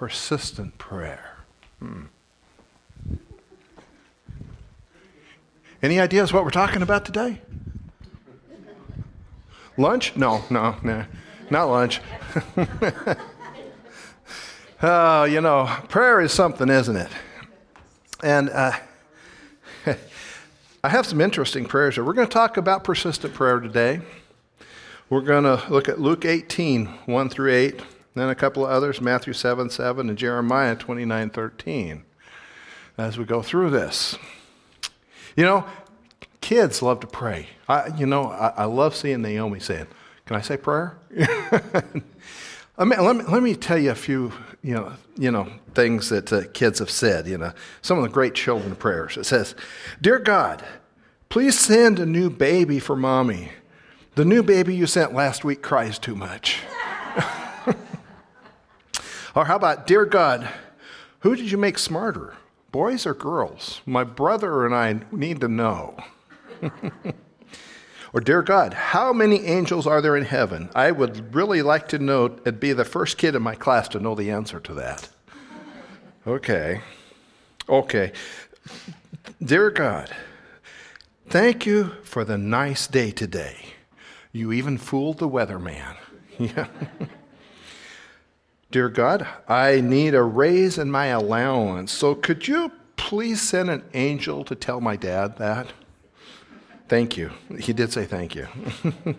persistent prayer. Hmm. Any ideas what we're talking about today? Lunch? No, no, no, not lunch. oh, you know, prayer is something, isn't it? And uh, I have some interesting prayers here. We're going to talk about persistent prayer today. We're going to look at Luke 18, 1 through 8, then a couple of others, Matthew 7, 7, and Jeremiah 29, 13, as we go through this. You know, kids love to pray. I, you know, I, I love seeing Naomi saying, Can I say prayer? I mean, let, me, let me tell you a few you know, you know things that uh, kids have said, you know, some of the great children prayers. It says, Dear God, please send a new baby for mommy. The new baby you sent last week cries too much. Or how about, Dear God, who did you make smarter, boys or girls? My brother and I need to know. or, Dear God, how many angels are there in heaven? I would really like to know and be the first kid in my class to know the answer to that. Okay. Okay. Dear God, thank you for the nice day today. You even fooled the weatherman. Yeah. Dear God, I need a raise in my allowance, so could you please send an angel to tell my dad that? Thank you. He did say thank you.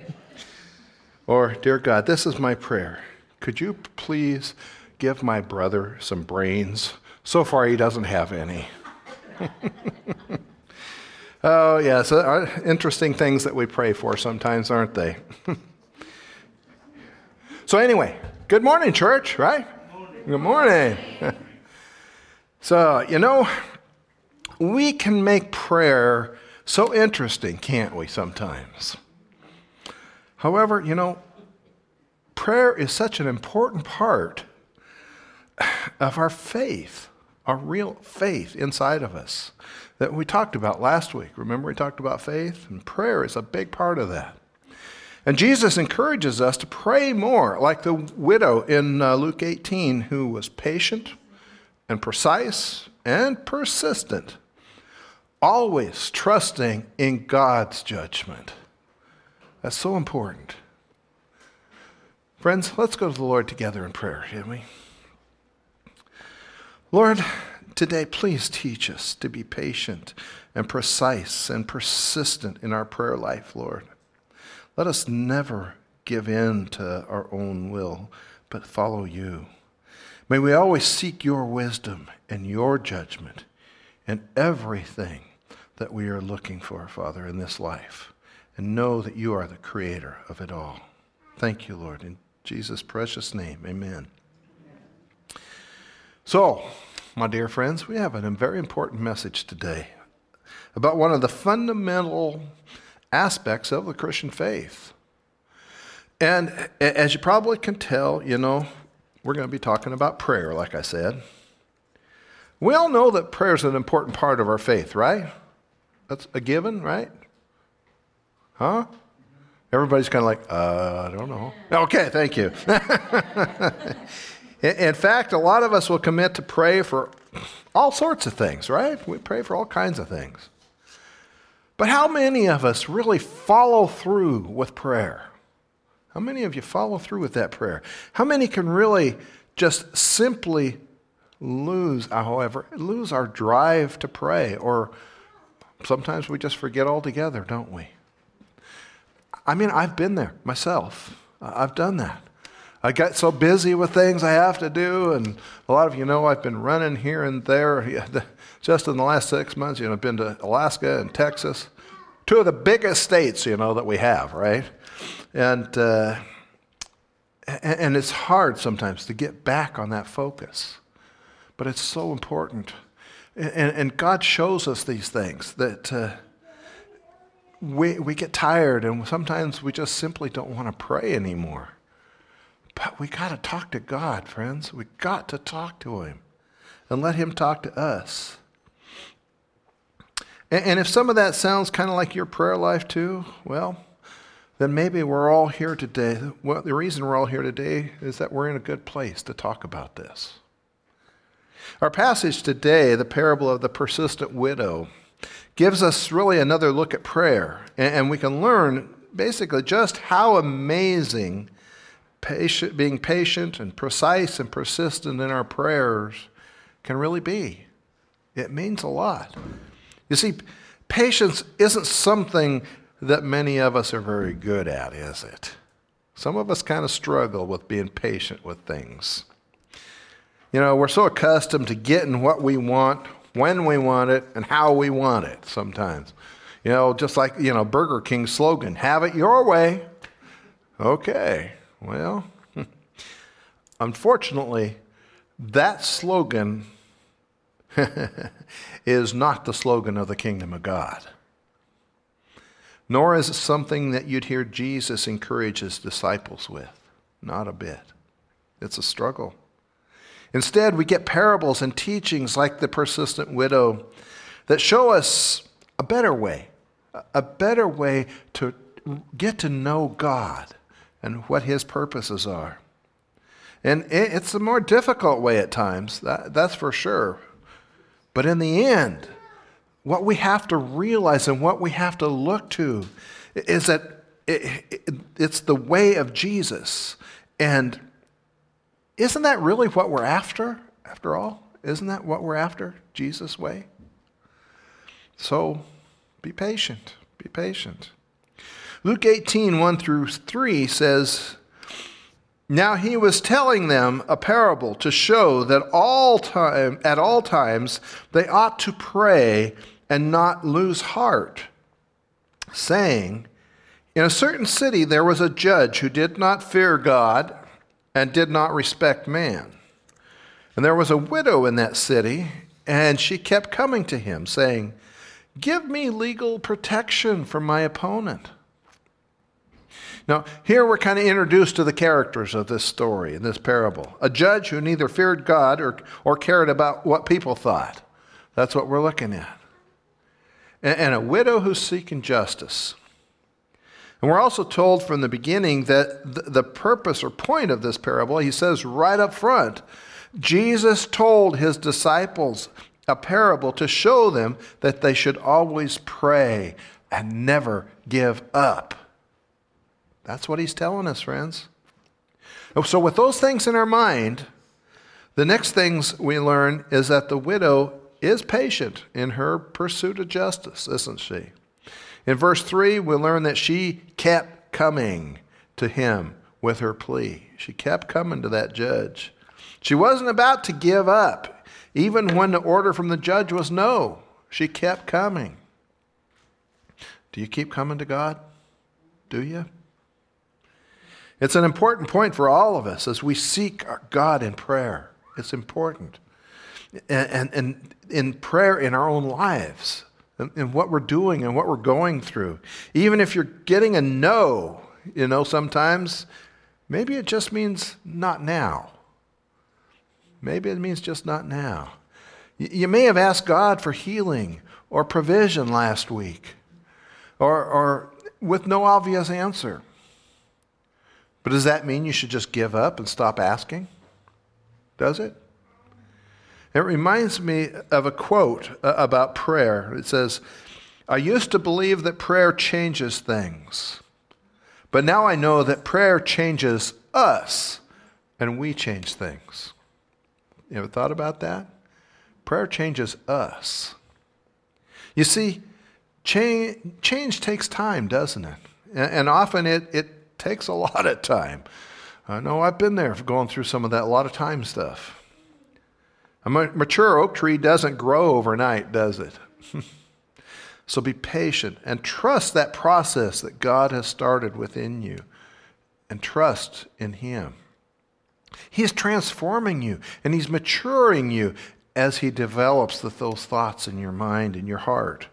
or, Dear God, this is my prayer. Could you please give my brother some brains? So far, he doesn't have any. oh, yes, uh, interesting things that we pray for sometimes, aren't they? so, anyway, good morning, church, right? Good morning. Good morning. so, you know, we can make prayer so interesting, can't we, sometimes? However, you know, prayer is such an important part of our faith, our real faith inside of us that we talked about last week. Remember, we talked about faith? And prayer is a big part of that. And Jesus encourages us to pray more, like the widow in uh, Luke 18, who was patient and precise and persistent always trusting in God's judgment. That's so important. Friends, let's go to the Lord together in prayer, shall we? Lord, today please teach us to be patient and precise and persistent in our prayer life, Lord. Let us never give in to our own will, but follow you. May we always seek your wisdom and your judgment in everything that we are looking for, Father, in this life, and know that you are the creator of it all. Thank you, Lord. In Jesus' precious name, amen. So, my dear friends, we have a very important message today about one of the fundamental aspects of the Christian faith. And as you probably can tell, you know, we're going to be talking about prayer, like I said. We all know that prayer is an important part of our faith, right? That's a given, right? Huh? Everybody's kind of like, uh, I don't know. Okay, thank you. In fact, a lot of us will commit to pray for all sorts of things, right? We pray for all kinds of things. But how many of us really follow through with prayer? How many of you follow through with that prayer? How many can really just simply lose, however, lose our drive to pray or Sometimes we just forget altogether, don't we? I mean, I've been there myself. I've done that. I got so busy with things I have to do, and a lot of you know I've been running here and there. Just in the last six months, you know, I've been to Alaska and Texas, two of the biggest states, you know, that we have, right? And uh, and it's hard sometimes to get back on that focus, but it's so important. And, and God shows us these things that uh, we, we get tired and sometimes we just simply don't want to pray anymore. But we got to talk to God, friends. We got to talk to Him and let Him talk to us. And, and if some of that sounds kind of like your prayer life too, well, then maybe we're all here today. Well, the reason we're all here today is that we're in a good place to talk about this. Our passage today, the parable of the persistent widow, gives us really another look at prayer. And we can learn basically just how amazing patient, being patient and precise and persistent in our prayers can really be. It means a lot. You see, patience isn't something that many of us are very good at, is it? Some of us kind of struggle with being patient with things. You know, we're so accustomed to getting what we want, when we want it, and how we want it sometimes. You know, just like, you know, Burger King's slogan, have it your way. Okay, well, unfortunately, that slogan is not the slogan of the kingdom of God. Nor is it something that you'd hear Jesus encourage his disciples with. Not a bit. It's a struggle. Instead, we get parables and teachings like the persistent widow that show us a better way, a better way to get to know God and what His purposes are. And it's a more difficult way at times, that, that's for sure. But in the end, what we have to realize and what we have to look to is that it, it, it's the way of Jesus. And isn't that really what we're after, after all? Isn't that what we're after? Jesus' way? So be patient. Be patient. Luke 18, 1 through 3 says, Now he was telling them a parable to show that all time, at all times they ought to pray and not lose heart, saying, In a certain city there was a judge who did not fear God and did not respect man. And there was a widow in that city, and she kept coming to him, saying, Give me legal protection from my opponent. Now, here we're kind of introduced to the characters of this story, in this parable. A judge who neither feared God or, or cared about what people thought. That's what we're looking at. And, and a widow who's seeking justice. And we're also told from the beginning that the purpose or point of this parable, he says right up front, Jesus told his disciples a parable to show them that they should always pray and never give up. That's what he's telling us, friends. Oh, so, with those things in our mind, the next things we learn is that the widow is patient in her pursuit of justice, isn't she? In verse 3, we learn that she kept coming to him with her plea. She kept coming to that judge. She wasn't about to give up, even when the order from the judge was no. She kept coming. Do you keep coming to God? Do you? It's an important point for all of us as we seek God in prayer. It's important. And, and, and in prayer in our own lives and what we're doing and what we're going through. Even if you're getting a no, you know, sometimes maybe it just means not now. Maybe it means just not now. You may have asked God for healing or provision last week, or, or with no obvious answer. But does that mean you should just give up and stop asking? Does it? It reminds me of a quote uh, about prayer. It says, I used to believe that prayer changes things, but now I know that prayer changes us and we change things. You ever thought about that? Prayer changes us. You see, change, change takes time, doesn't it? And, and often it, it takes a lot of time. I know I've been there going through some of that a lot of time stuff. A mature oak tree doesn't grow overnight, does it? so be patient and trust that process that God has started within you and trust in Him. He is transforming you and He's maturing you as He develops the, those thoughts in your mind and your heart.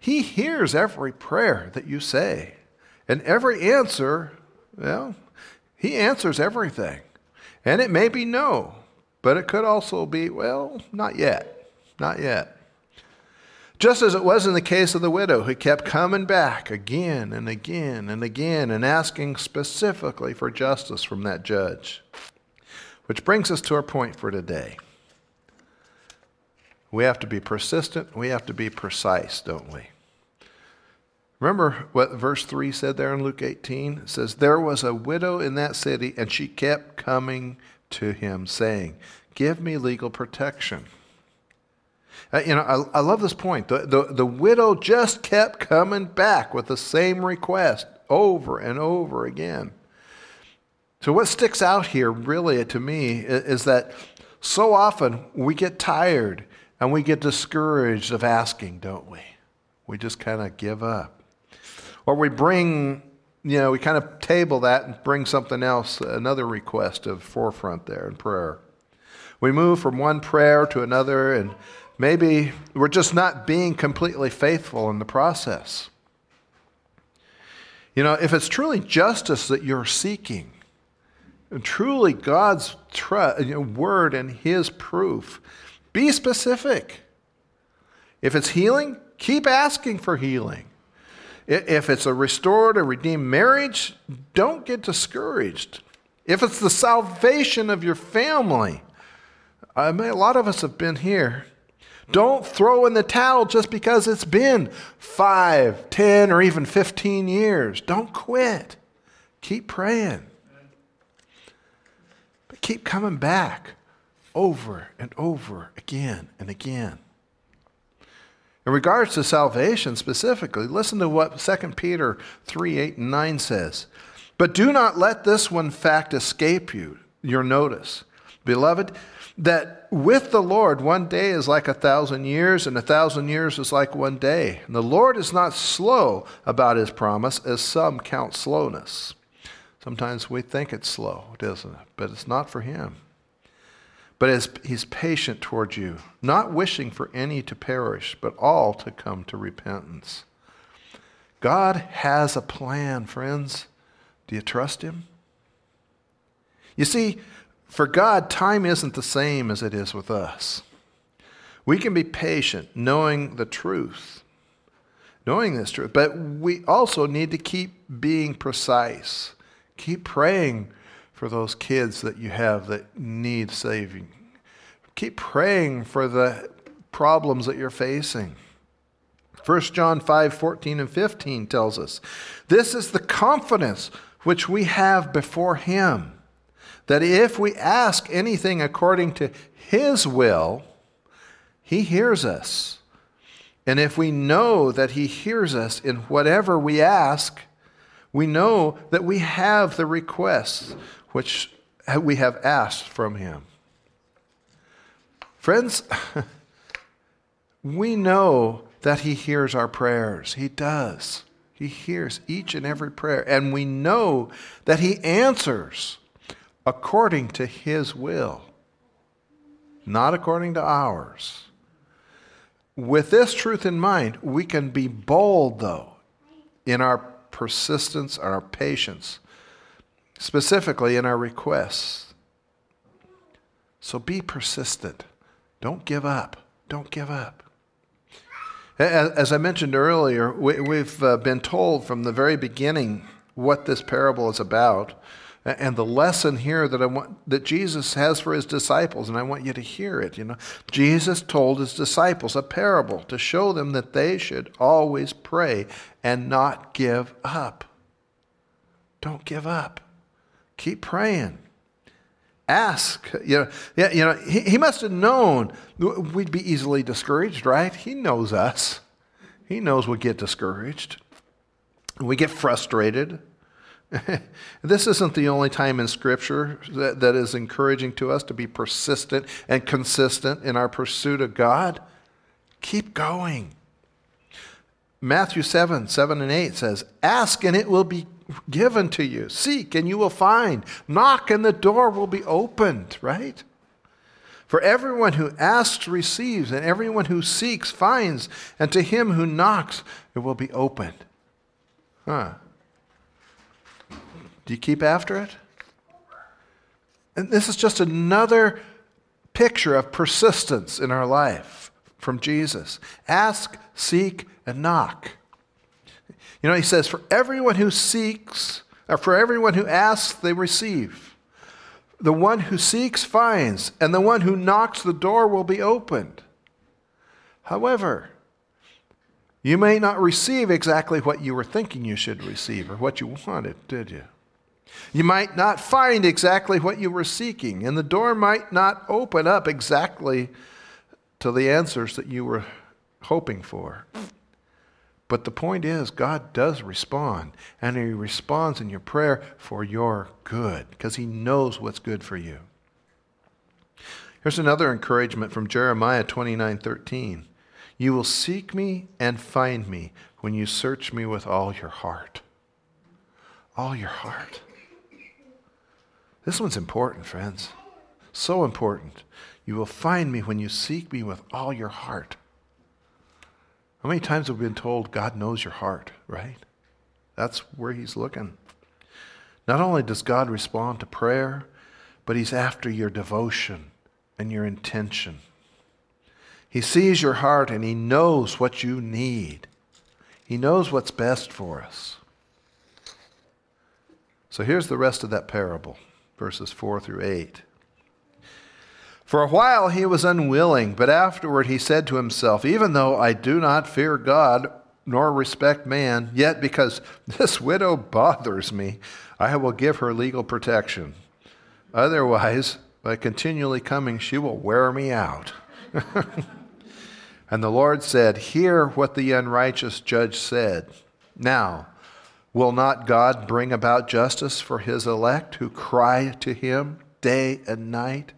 He hears every prayer that you say, and every answer, well, He answers everything. And it may be no, but it could also be, well, not yet. Not yet. Just as it was in the case of the widow who kept coming back again and again and again and asking specifically for justice from that judge. Which brings us to our point for today. We have to be persistent. We have to be precise, don't we? Remember what verse 3 said there in Luke 18? It says, There was a widow in that city, and she kept coming to him, saying, Give me legal protection. Uh, you know, I, I, love this point. The, the, the widow just kept coming back with the same request over and over again. So, what sticks out here really to me is, is that so often we get tired and we get discouraged of asking, don't we? We just kind of give up. Or we bring, you know, we kind of table that and bring something else, another request of forefront there in prayer. We move from one prayer to another, and maybe we're just not being completely faithful in the process. You know, if it's truly justice that you're seeking, and truly God's tr- word and His proof, be specific. If it's healing, keep asking for healing. If it's a restored or redeemed marriage, don't get discouraged. If it's the salvation of your family, I mean, a lot of us have been here. Don't throw in the towel just because it's been five, ten, or even 15 years. Don't quit. Keep praying. But keep coming back over and over again and again. In regards to salvation specifically, listen to what 2 Peter 3 8 and 9 says. But do not let this one fact escape you, your notice. Beloved, that with the Lord, one day is like a thousand years, and a thousand years is like one day. And the Lord is not slow about his promise, as some count slowness. Sometimes we think it's slow, doesn't it? But it's not for him but as he's patient toward you, not wishing for any to perish, but all to come to repentance. God has a plan, friends. Do you trust him? You see, for God, time isn't the same as it is with us. We can be patient, knowing the truth, knowing this truth, but we also need to keep being precise. Keep praying for those kids that you have that need saving. Keep praying for the problems that you're facing. 1 John 5 14 and 15 tells us this is the confidence which we have before Him, that if we ask anything according to His will, He hears us. And if we know that He hears us in whatever we ask, we know that we have the requests which we have asked from him. Friends, we know that he hears our prayers. He does. He hears each and every prayer. And we know that he answers according to his will, not according to ours. With this truth in mind, we can be bold, though, in our persistence, our patience, specifically in our requests. So be persistent. Don't give up. Don't give up. As I mentioned earlier, we've uh, been told from the very beginning what this parable is about and the lesson here that I want that Jesus has for his disciples and I want you to hear it you know Jesus told his disciples a parable to show them that they should always pray and not give up don't give up Keep praying. Ask. You know, yeah, you know he, he must have known we'd be easily discouraged, right? He knows us. He knows we get discouraged. We get frustrated. this isn't the only time in Scripture that, that is encouraging to us to be persistent and consistent in our pursuit of God. Keep going. Matthew 7 7 and 8 says, Ask and it will be given to you. Seek and you will find. Knock and the door will be opened, right? For everyone who asks receives, and everyone who seeks finds, and to him who knocks it will be opened. Huh. Do you keep after it? And this is just another picture of persistence in our life from Jesus. Ask, seek, and knock. You know, he says, For everyone who seeks, or for everyone who asks, they receive. The one who seeks finds, and the one who knocks, the door will be opened. However, you may not receive exactly what you were thinking you should receive or what you wanted, did you? You might not find exactly what you were seeking, and the door might not open up exactly to the answers that you were hoping for. But the point is, God does respond, and He responds in your prayer for your good, because He knows what's good for you. Here's another encouragement from Jeremiah 29 13. You will seek me and find me when you search me with all your heart. All your heart. This one's important, friends. So important. You will find me when you seek me with all your heart. How many times have we been told God knows your heart, right? That's where He's looking. Not only does God respond to prayer, but He's after your devotion and your intention. He sees your heart and He knows what you need. He knows what's best for us. So here's the rest of that parable, verses 4 through 8. For a while he was unwilling, but afterward he said to himself, Even though I do not fear God nor respect man, yet because this widow bothers me, I will give her legal protection. Otherwise, by continually coming, she will wear me out. and the Lord said, Hear what the unrighteous judge said. Now, will not God bring about justice for his elect who cry to him day and night?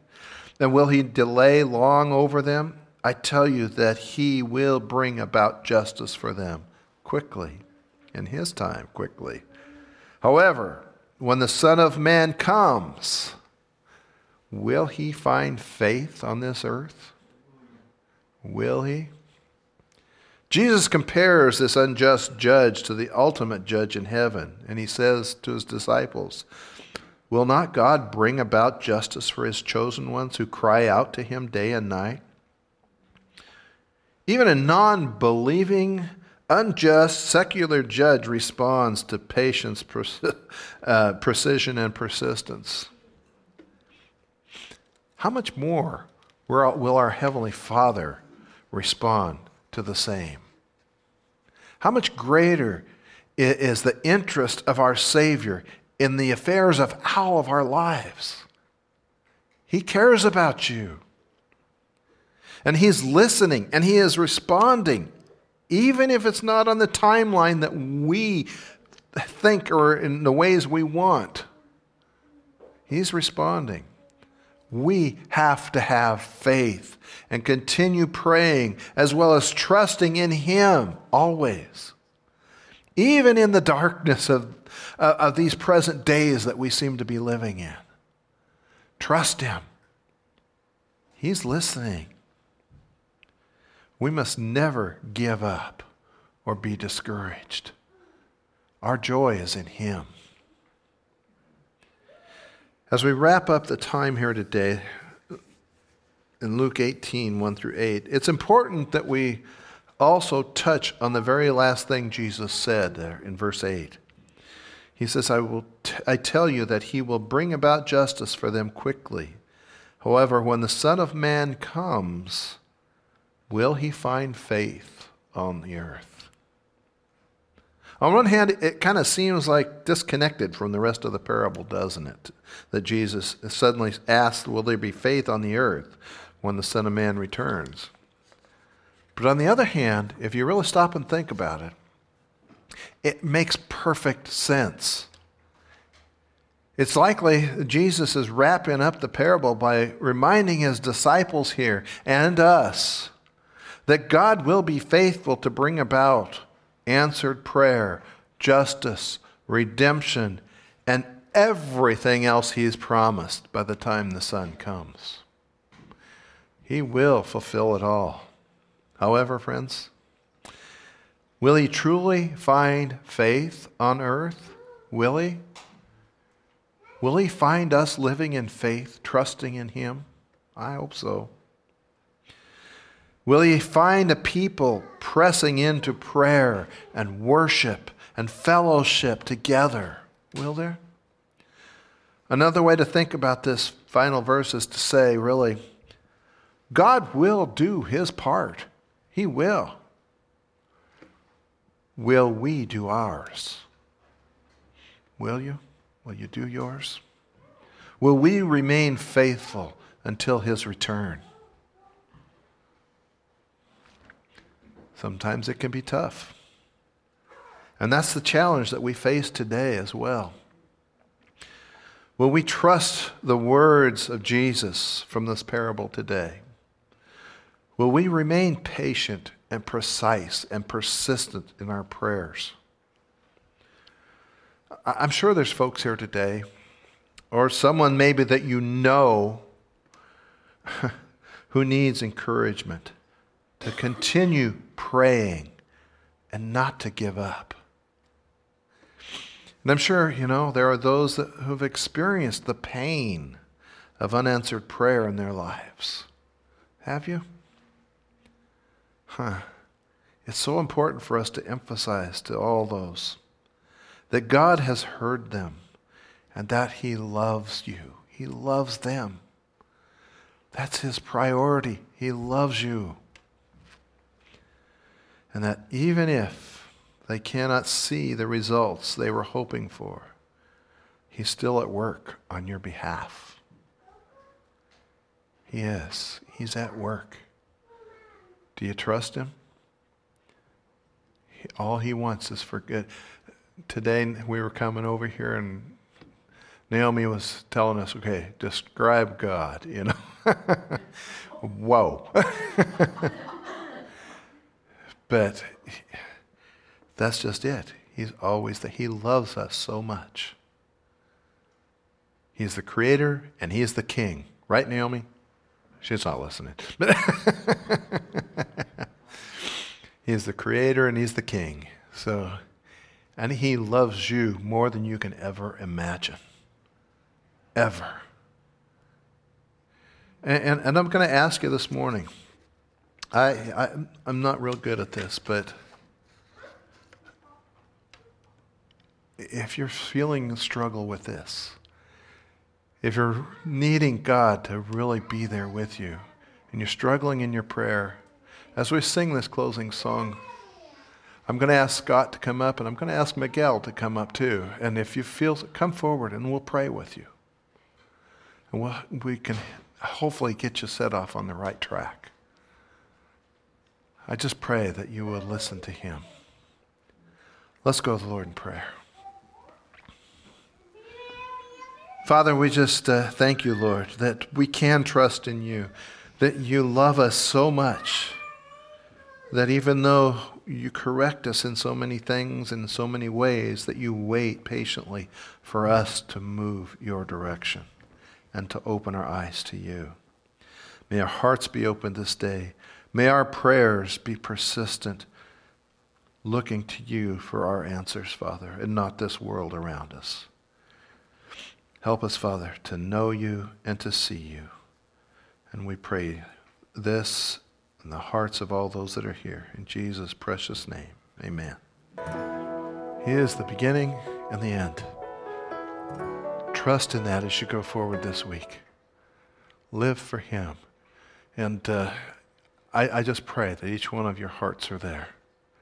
And will he delay long over them? I tell you that he will bring about justice for them quickly, in his time, quickly. However, when the Son of Man comes, will he find faith on this earth? Will he? Jesus compares this unjust judge to the ultimate judge in heaven, and he says to his disciples, Will not God bring about justice for his chosen ones who cry out to him day and night? Even a non believing, unjust, secular judge responds to patience, uh, precision, and persistence. How much more will our Heavenly Father respond to the same? How much greater is the interest of our Savior in the affairs of all of our lives. He cares about you. And He's listening and He is responding, even if it's not on the timeline that we think or in the ways we want. He's responding. We have to have faith and continue praying as well as trusting in Him always. Even in the darkness of uh, of these present days that we seem to be living in. Trust Him. He's listening. We must never give up or be discouraged. Our joy is in Him. As we wrap up the time here today, in Luke 18, 1 through 8, it's important that we also touch on the very last thing Jesus said there in verse 8. He says, I, will t- I tell you that he will bring about justice for them quickly. However, when the Son of Man comes, will he find faith on the earth? On one hand, it kind of seems like disconnected from the rest of the parable, doesn't it? That Jesus suddenly asks, Will there be faith on the earth when the Son of Man returns? But on the other hand, if you really stop and think about it, it makes perfect sense. It's likely Jesus is wrapping up the parable by reminding his disciples here and us that God will be faithful to bring about answered prayer, justice, redemption, and everything else he's promised by the time the Son comes. He will fulfill it all. However, friends, Will he truly find faith on earth? Will he? Will he find us living in faith, trusting in him? I hope so. Will he find a people pressing into prayer and worship and fellowship together? Will there? Another way to think about this final verse is to say, really, God will do his part He will. Will we do ours? Will you? Will you do yours? Will we remain faithful until his return? Sometimes it can be tough. And that's the challenge that we face today as well. Will we trust the words of Jesus from this parable today? Will we remain patient and precise and persistent in our prayers? I'm sure there's folks here today, or someone maybe that you know who needs encouragement to continue praying and not to give up. And I'm sure, you know, there are those that, who've experienced the pain of unanswered prayer in their lives. Have you? Huh. It's so important for us to emphasize to all those that God has heard them and that He loves you. He loves them. That's His priority. He loves you. And that even if they cannot see the results they were hoping for, He's still at work on your behalf. He is. He's at work. Do you trust Him? All He wants is for good. Today we were coming over here and Naomi was telling us, okay, describe God, you know. Whoa. but that's just it. He's always that he loves us so much. He's the creator and he is the king. Right, Naomi? She's not listening. he's the creator and he's the king. So and he loves you more than you can ever imagine. Ever. And, and, and I'm going to ask you this morning. I, I, I'm not real good at this, but if you're feeling a struggle with this, if you're needing God to really be there with you, and you're struggling in your prayer, as we sing this closing song, I'm going to ask Scott to come up, and I'm going to ask Miguel to come up too. And if you feel, come forward, and we'll pray with you. And we'll, we can hopefully get you set off on the right track. I just pray that you will listen to him. Let's go to the Lord in prayer. Father, we just uh, thank you, Lord, that we can trust in you, that you love us so much, that even though you correct us in so many things, and in so many ways, that you wait patiently for us to move your direction and to open our eyes to you. May our hearts be open this day. May our prayers be persistent, looking to you for our answers, Father, and not this world around us. Help us, Father, to know you and to see you. And we pray this in the hearts of all those that are here. In Jesus' precious name, amen. He is the beginning and the end. Trust in that as you go forward this week. Live for Him. And uh, I, I just pray that each one of your hearts are there.